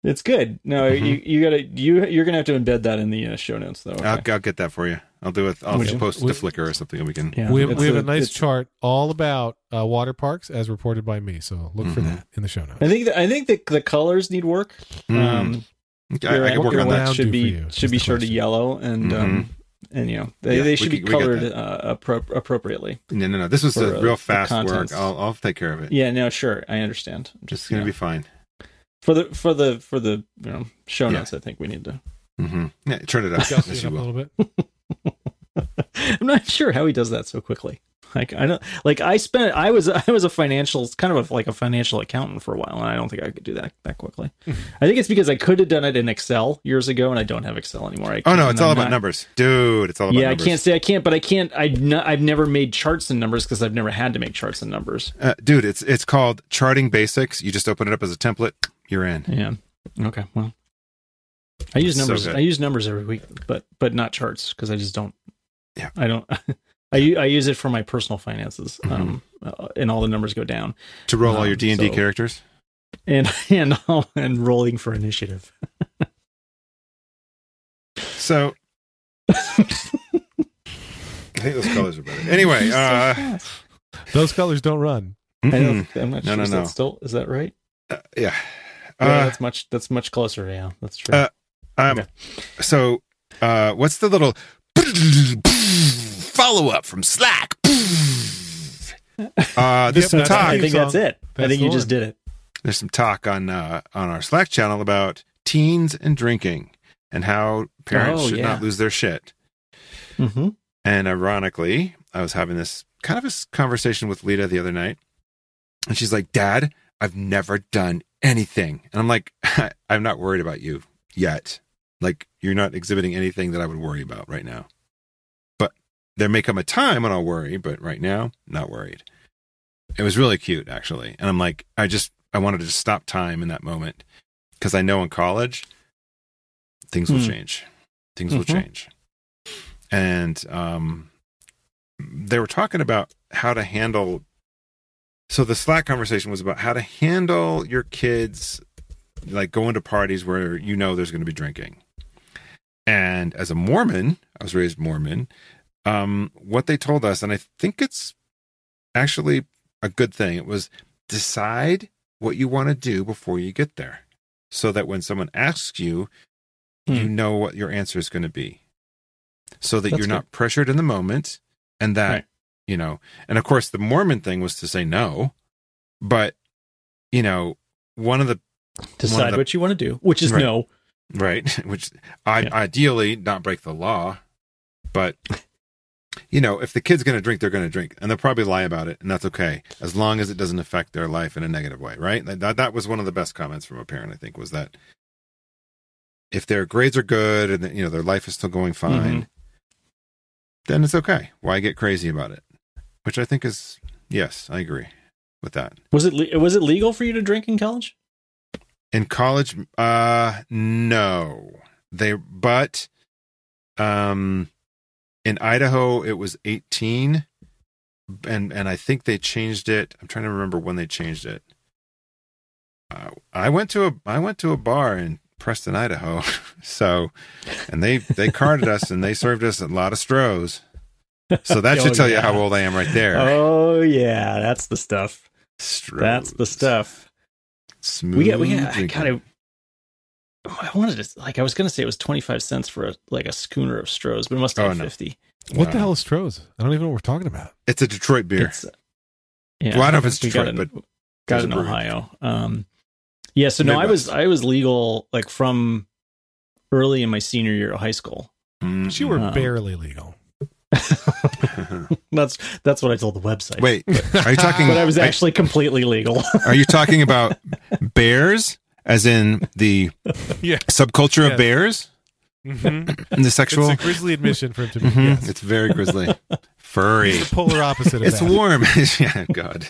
It's good. No, Mhm. you you gotta you you're gonna have to embed that in the uh, show notes though. I'll. I'll get that for you. I'll do it. I'll Would you? post it We- to Flickr or something, and we can. Yeah, we have, we have a, a- nice chart all about uh, water parks as reported by me. So look for Mhm. that in the show notes. I think that, I think the the colors need work. Mm. Um, Okay, I, your I can work on that. Should be you should be the sort of question. yellow and um and you know they, Yeah, they should can- be colored uh, appro- appropriately. No, no, no. This was a uh, real fast work. I'll, I'll take care of it. Yeah, no, sure, I understand. I'm It's Just gonna yeah. be fine. For the for the for the you know show Yeah. notes. I think we need to. mm-hmm. Yeah, turn it up. Yes, it up a little bit. I'm not sure how he does that so quickly. Like I don't like I spent I was I was a financial kind of a, like a financial accountant for a while and I don't think I could do that that quickly. I think it's because I could have done it in Excel years ago and I don't have Excel anymore. I Oh no, can't- it's all I'm about not- numbers, dude. It's all about Yeah, numbers. I can't say I can't, but I can't. I I've never made charts and numbers because I've never had to make charts and numbers. Uh, dude, it's it's called charting basics. You just open it up as a template. You're in. Yeah. Okay. Well, I use So numbers. good. I use numbers every week, but but not charts because I just don't. Yeah. I don't. I use it for my personal finances, Mm-hmm. um, uh, and all the numbers go down, To roll all your Um, D and D characters. and and all- and rolling for initiative. So I think those colors are better. Anyway, uh, Those colors don't run. I I'm not No, sure. no, is no. that still is that right? Uh, yeah. Yeah, Uh, that's much. That's much closer. Yeah, that's true. Uh, um, okay. So, uh, what's the little follow up from Slack? Uh, there's Yep, some talk. I think that's it. I think you just did it. There's some talk on uh, on our Slack channel about teens and drinking and how parents Oh, should yeah. not lose their shit. Mm-hmm. And ironically, I was having this kind of a conversation with Lita the other night, and she's like, "Dad, I've never done anything," and I'm like, "I'm not worried about you yet. Like, you're not exhibiting anything that I would worry about right now. But there may come a time when I'll worry, but right now, not worried." It was really cute, actually, and I'm like, I just I wanted to stop time in that moment because I know in college things will Hmm. change. Things will Mhm. change. And um, they were talking about how to handle. So the Slack conversation was about how to handle your kids, like going to parties where you know there's going to be drinking. And as a Mormon, I was raised Mormon. Um, what they told us, and I think it's actually a good thing, it was decide what you want to do before you get there, so that when someone asks you, you Hmm. know what your answer is going to be so that That's you're not pressured in the moment and that Right. You know and of course the mormon thing was to say no but you know one of the Decide the- what you want to do, which is Right. no. right which I, Yeah. ideally not break the law but you know if the kid's going to drink they're going to drink and they'll probably lie about it and that's okay as long as it doesn't affect their life in a negative way right that, that, that was one of the best comments from a parent i think was that if their grades are good and you know their life is still going fine mm-hmm. then it's okay why get crazy about it which i think is yes i agree with that. Was it le- was it legal for you to drink in college? in college uh no. They but um in idaho it was 18 and and i think they changed it. I'm trying to remember when they changed it. Uh, i went to a i went to a bar in preston idaho. So and they they carded us and they served us a lot of strohs so that Oh, should tell you how old i am right there Oh yeah, that's the stuff. That's the stuff. smooth We got we got I kind of I wanted to like I was gonna say it was twenty five cents for a like a schooner of Strohs, but it must have Oh, been no. fifty. What the hell is Stroh's? I don't even know what we're talking about. it's a detroit beer It's, uh, yeah, Well, I don't know if it's we got Detroit, it- but got there's it in. Ohio. Um, yeah, so no, I was I was legal like from early in my senior year of high school. Mm. You were Um, barely legal. That's that's what I told the website. Wait, are you talking? but I was are- actually completely legal. Are you talking about bears, as in the Yeah. subculture Yes. of bears Mm-hmm. and the sexual? It's a grisly admission for him to be. Mhm. Yes. It's very grizzly, furry. It's the polar opposite of It's that. warm. yeah, God.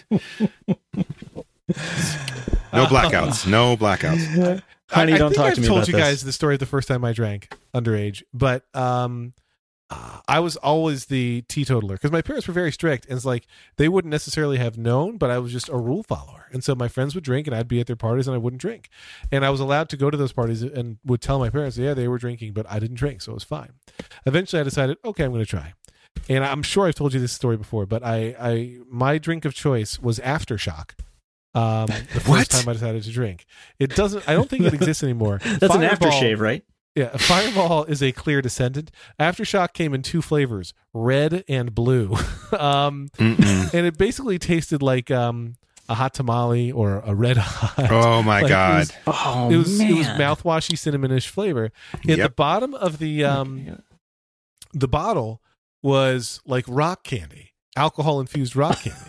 No blackouts. No blackouts. Honey, I, I don't think talk I've to me I told about you this. guys the story of the first time I drank underage, but um, I was always the teetotaler because my parents were very strict, and it's like they wouldn't necessarily have known, but I was just a rule follower, and so my friends would drink, and I'd be at their parties, and I wouldn't drink, and I was allowed to go to those parties and would tell my parents, yeah, they were drinking, but I didn't drink, so it was fine. Eventually, I decided, okay, I'm going to try. And I'm sure I've told you this story before, but I, I my drink of choice was aftershock. Um, the first What? time I decided to drink, it doesn't. I don't think it exists anymore. That's an aftershave, right? Yeah, Fireball is a clear descendant. Aftershock came in two flavors, red and blue, um, Mm-mm. and it basically tasted like um, a hot tamale or a red hot. Oh my Like, it God. was- Oh it was man. it was mouthwashy cinnamonish flavor. In the bottom of the um, the bottle was like rock candy, alcohol infused rock candy.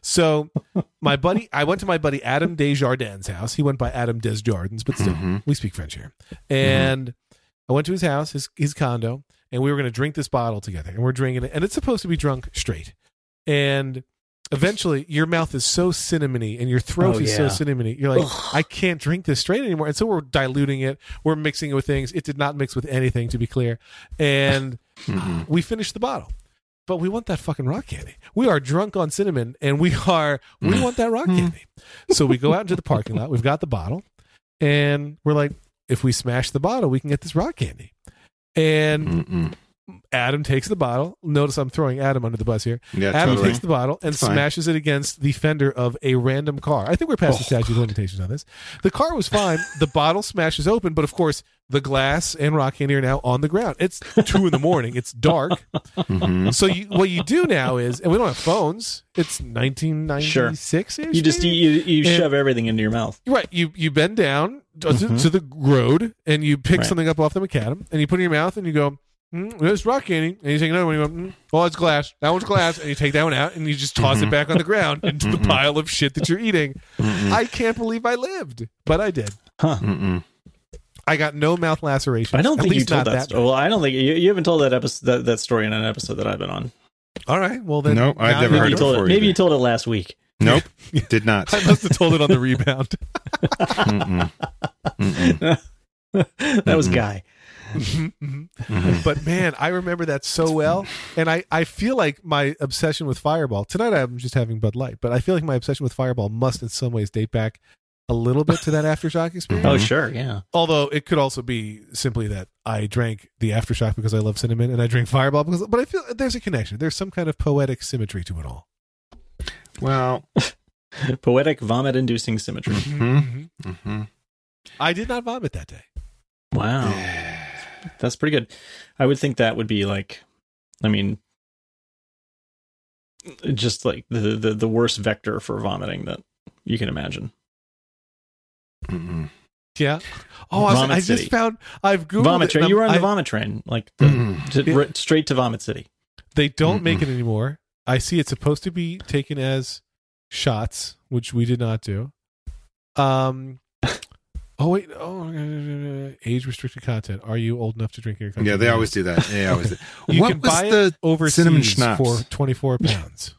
So my buddy, I went to my buddy Adam Desjardins' house. He went by Adam Desjardins, but still, Mhm. we speak French here. And I went to his house, his his condo, and we were going to drink this bottle together. And we're drinking it, and it's supposed to be drunk straight. And eventually, your mouth is so cinnamony, and your throat Oh, is so yeah. cinnamony. You're like, Ugh. I can't drink this straight anymore. And so we're diluting it. We're mixing it with things. It did not mix with anything, to be clear. And Mhm. we finished the bottle. But we want that fucking rock candy. We are drunk on cinnamon and we are we Mm. want that rock candy. So we go out into the parking lot. We've got the bottle and we're like if we smash the bottle, we can get this rock candy. And Mm-mm. Adam takes the bottle. Notice I'm throwing Adam under the bus here. Yeah, Adam totally. takes the bottle and It's fine. smashes it against the fender of a random car. I think we're past the Oh. statute of limitations on this. The car was fine. the bottle smashes open, but of course, the glass and rock candy are now on the ground. It's two in the morning. It's dark. Mhm. So you, what you do now is, and we don't have phones. It's 1996 ish. You just you, you And- shove everything into your mouth. right. You you bend down to, Mhm. to the road and you pick Right. something up off the macadam and you put it in your mouth and you go. Mm, there's rock candy, and you take another one. And you go, mm, oh, it's glass. That one's glass, and you take that one out, and you just toss it Mhm. back on the ground into the Mhm. pile of shit that you're eating. Mm-mm. I can't believe I lived, but I did. Mm-mm. I got no mouth laceration. I don't think you told not that. story. Well, I don't think you, you haven't told that episode that, that story in an episode that I've been on. All right. Well then, Nope, I've never heard you it told before it. Maybe you told it last week. Nope. Did not. I must have told it on the rebound. Mm-mm. Mm-mm. that was. Guy. Mhm. but man, I remember that so well, and I I feel like my obsession with Fireball tonight. I'm just having Bud Light, but I feel like my obsession with Fireball must in some ways date back a little bit to that aftershock experience. Oh sure, yeah. Although it could also be simply that I drank the aftershock because I love cinnamon, and I drink Fireball because. But I feel there's a connection. There's some kind of poetic symmetry to it all. Well, Poetic vomit-inducing symmetry. Mhm. mhm. I did not vomit that day. Wow, that's pretty good. I would think that would be like, I mean, just like the the, the worst vector for vomiting that you can imagine. Mm-mm. Yeah. Oh, I, was- I just found I've googled Vomit train. and You were on the vomit train, like the, Mm. to, Yeah. right- straight to Vomit City. They don't make Mm-mm. it anymore. I see it's supposed to be taken as shots, which we did not do. Um. Oh wait. Oh, age restricted content. Are you old enough to drink your country? Yeah, they always do that. They always do. You what can was buy the over cinnamon schnapps? for twenty four pounds.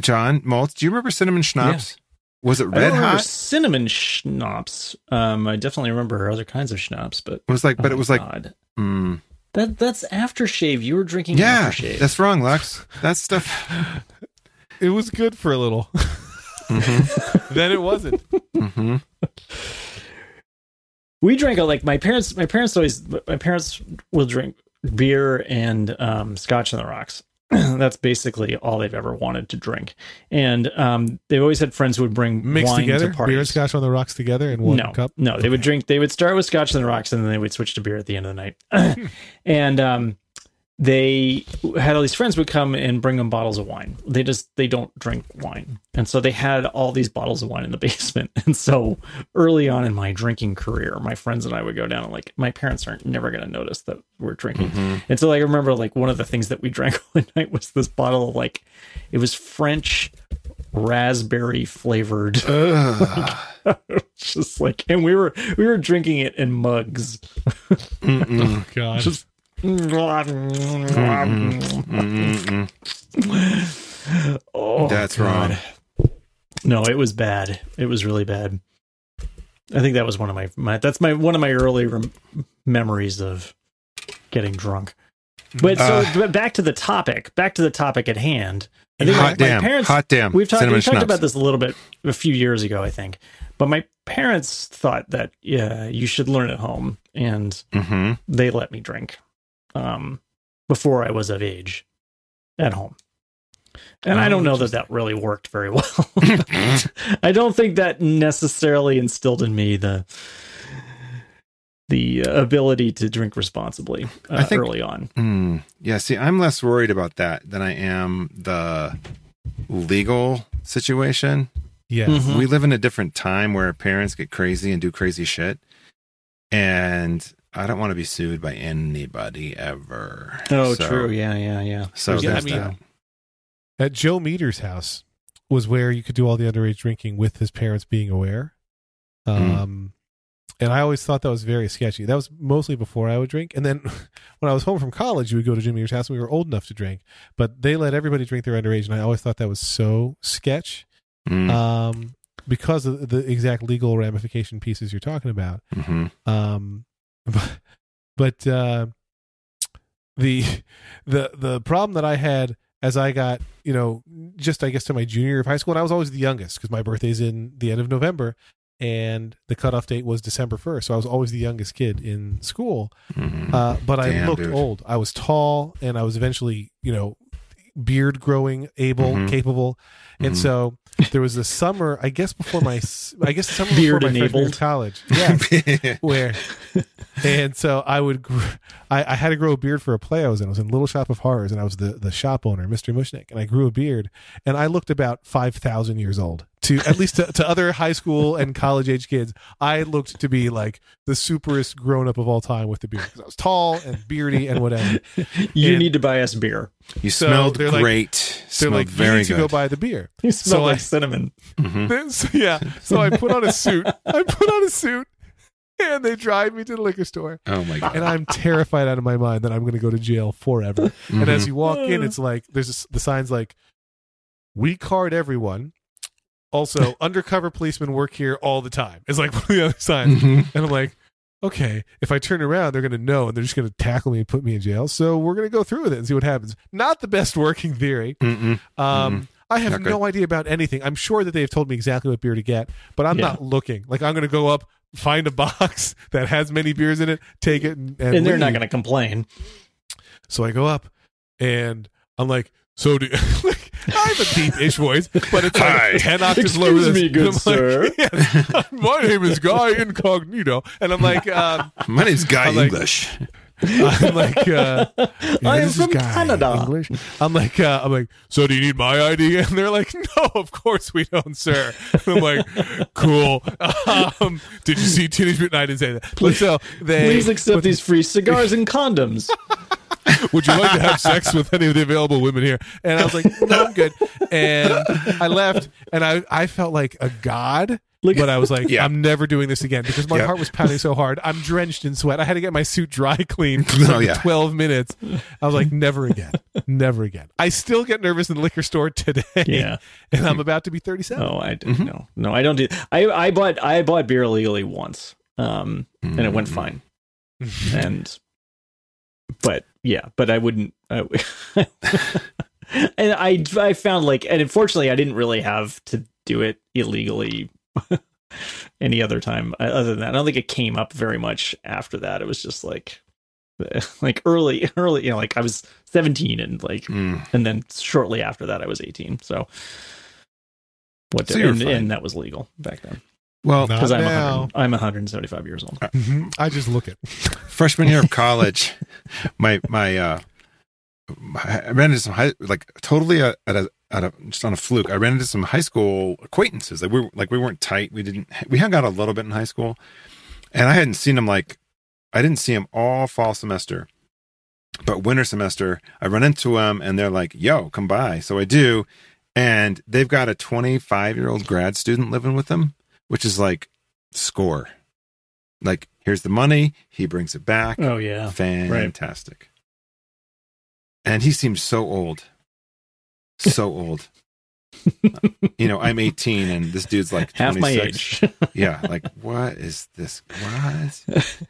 John Maltz? Do you remember cinnamon schnapps? Was it I red don't hot? cinnamon schnapps. Um, I definitely remember other kinds of schnapps, but It was like, but oh it was my like, God. mm, that that's aftershave. You were drinking yeah, aftershave. that's wrong, Lux. That stuff. It was good for a little. hmm then it wasn't. hmm we drank a like my parents. My parents always. My parents will drink beer and um, scotch on the rocks. That's basically all they've ever wanted to drink, and um, they've always had friends who would bring Mixed wine together, to parties. beer and scotch on the rocks together in one no, cup. no, they would drink. They would start with scotch on the rocks, and then they would switch to beer at the end of the night. and um, they had all these friends would come and bring them bottles of wine. They just they don't drink wine, and so they had all these bottles of wine in the basement. And so early on in my drinking career, my friends and I would go down and like my parents aren't never going to notice that we're drinking. hmm And so like, I remember like one of the things that we drank one night was this bottle of like it was French raspberry flavored just like and we were we were drinking it in mugs Oh God. just Mm-mm. oh That's God. wrong. no it was bad it was really bad i think that was one of my, my that's my one of my early rem- memories of getting drunk but so Uh. but back to the topic back to the topic at hand i think Hot my damn. parents Hot damn. We've talked, Cinnamon we talked schnapps. about this a little bit a few years ago, I think. But my parents thought that yeah, you should learn at home, and hmm they let me drink um, before I was of age at home. And I Oh, don't know that that really worked very well. I don't think that necessarily instilled in me the the ability to drink responsibly uh, I think- early on. Mm, yeah, see, I'm less worried about that than I am the legal situation. yes. Mhm. We live in a different time where parents get crazy and do crazy shit. And I don't want to be sued by anybody ever. Oh, So- true. Yeah, yeah, yeah. So There's Yeah, I mean- that. At Joe Meter's house was where you could do all the underage drinking with his parents being aware. Um, and I always thought that was very sketchy. That was mostly before I would drink. And then when I was home from college, you would go to Jim Meter's house and we were old enough to drink. But they let everybody drink their underage. And I always thought that was so sketch Mm, um, because of the exact legal ramification pieces you're talking about. mhm. Um, but, but uh, the the the problem that I had as I got you know just I guess to my junior year of high school, and I was always the youngest because my birthday's in the end of November, and the cutoff date was December first, so I was always the youngest kid in school. Mhm. Uh, but I looked dude. old. I was tall, and I was eventually you know beard growing, able, Mhm. capable, and Mhm. so there was a summer, I guess before my, I guess summer Beard before my freshman year of college. Yes, where and so I would gr- I, I had to grow a beard for a play I was in. I was in Little Shop of Horrors and I was the, the shop owner, Mr. Mushnik, and I grew a beard and I looked about five thousand years old. To at least to, to other high school and college age kids, I looked to be like the superest grown up of all time with the beard because I was tall and beardy and whatever. You And- need to buy us beer. you So smelled they're like- great. They're smelled like, very you need to go buy the beer. You smell So like I- cinnamon. Mhm. So, yeah, so I put on a suit. I put on a suit, and they drive me to the liquor store. Oh my god. and I'm terrified out of my mind that I'm going to go to jail forever. And Mhm. as you walk in, it's like there's this, the signs like "We card everyone." Also, undercover policemen work here all the time. It's like one of the other signs, Mhm. and I'm like, okay, if I turn around, they're going to know, and they're just going to tackle me and put me in jail. So we're going to go through with it and see what happens. Not the best working theory. Mm-mm. Um, I have no idea about anything. I'm sure that they've told me exactly what beer to get, but I'm Yeah. not looking. Like I'm going to go up, find a box that has many beers in it, take it, and, and, And they're not going to complain. So I go up, and I'm like, "So do." like, I have a deep-ish voice, but it's Hi. like ten octaves Excuse lower than me, good I'm like, sir. "Yes, my name is Guy Incognito, and I'm like, um, My name's Guy I'm like- English. I'm like, uh, I am is from Guy Canada. English. I'm like, uh, I'm like, so do you need my ID? And they're like, no, of course we don't, sir. And I'm like, cool. Um, did you see Teenage Mutant? I didn't say that. But so they, Please accept these free cigars and condoms. would you like to have sex with any of the available women here? And I was like, no, I'm good. And I left, and I, I felt like a god. Look- but I was like, Yeah. I'm never doing this again because my Yeah. heart was pounding so hard. I'm drenched in sweat. I had to get my suit dry cleaned for Oh, yeah. 12 minutes. I was like, never again. Never again. I still get nervous in the liquor store today. Yeah. And I'm about to be 37. Oh, I do. Mhm. No, no, I don't do. I I bought I bought beer illegally once, um, and it went Mm. fine. And, but yeah, but I wouldn't. I, and I I found like, and unfortunately, I didn't really have to do it illegally any other time uh, other than that. I don't think it came up very much after that. It was just like. Like early, early, you know, like I was 17 and like Mm. and then shortly after that I was 18. So what So and, and that was legal back then Well, because I'm 100, I'm 175 years old. Mhm. I just look it. freshman year of college, my my uh, my- I ran into some high like totally uh, at a at a just on a fluke. I ran into some high school acquaintances. Like we were, like we weren't tight. We didn't we hung out a little bit in high school, and I hadn't seen them like I didn't see them all fall semester. But winter semester, I run into them and they're like, "Yo, come by." So I do, and they've got a 25 year old grad student living with them, which is like score. Like, here's the money. He brings it back. Oh yeah. Fantastic. And he seems so old. So old. you know, I'm 18 and this dude's like 26. Half my age. Yeah, like what is this? What?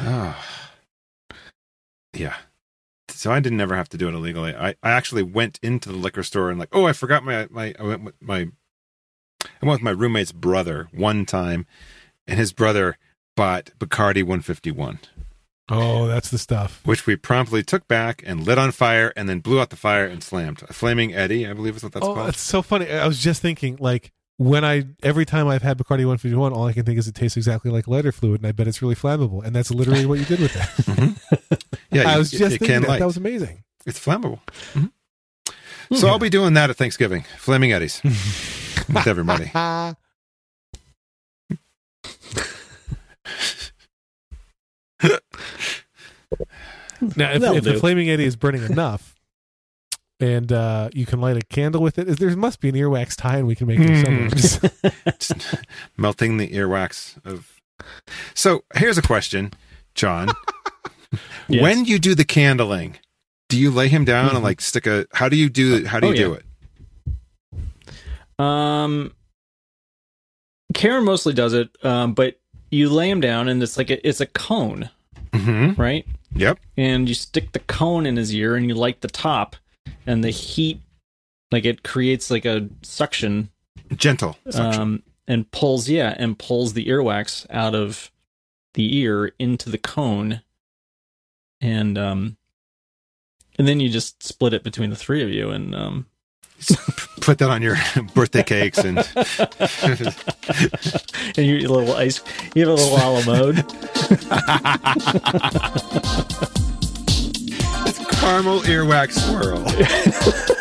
Oh. Yeah. So I didn't ever have to do it illegally. I, I actually went into the liquor store and like, oh, I forgot my my I went with my I went with my roommate's brother one time, and his brother bought Bacardi 151 Oh, that's the stuff. which we promptly took back and lit on fire and then blew out the fire and slammed. A flaming Eddie, I believe is what that's oh, called. that's so funny. I was just thinking, like, when I every time I've had Bacardi 151, all I can think is it tastes exactly like lighter fluid, and I bet it's really flammable. And that's literally what you did with that. Yeah, I was it- just it thinking can that. light. That was amazing. It's flammable. Mhm. So I'll be doing that at Thanksgiving. Flaming Eddies with everybody. Ah, Now, if, if the flaming Eddie is burning enough, and uh, you can light a candle with it, there must be an earwax tie, and we can make Mm. them melting the earwax of. So here's a question, John. Yes. When you do the candling, do you lay him down and Mhm. like stick a? How do you do? How do Oh, you do it? Um, Karen mostly does it, um, but you lay him down and it's like a, it's a cone, Mm-hmm. right? Yep. And you stick the cone in his ear and you light the top, and the heat, like it creates like a suction, Gentle. suction. um, and pulls yeah, and pulls the earwax out of the ear into the cone, and um, and then you just split it between the three of you, and um, Put that on your birthday cakes and and you little ice, you have a little a la mode. caramel earwax swirl.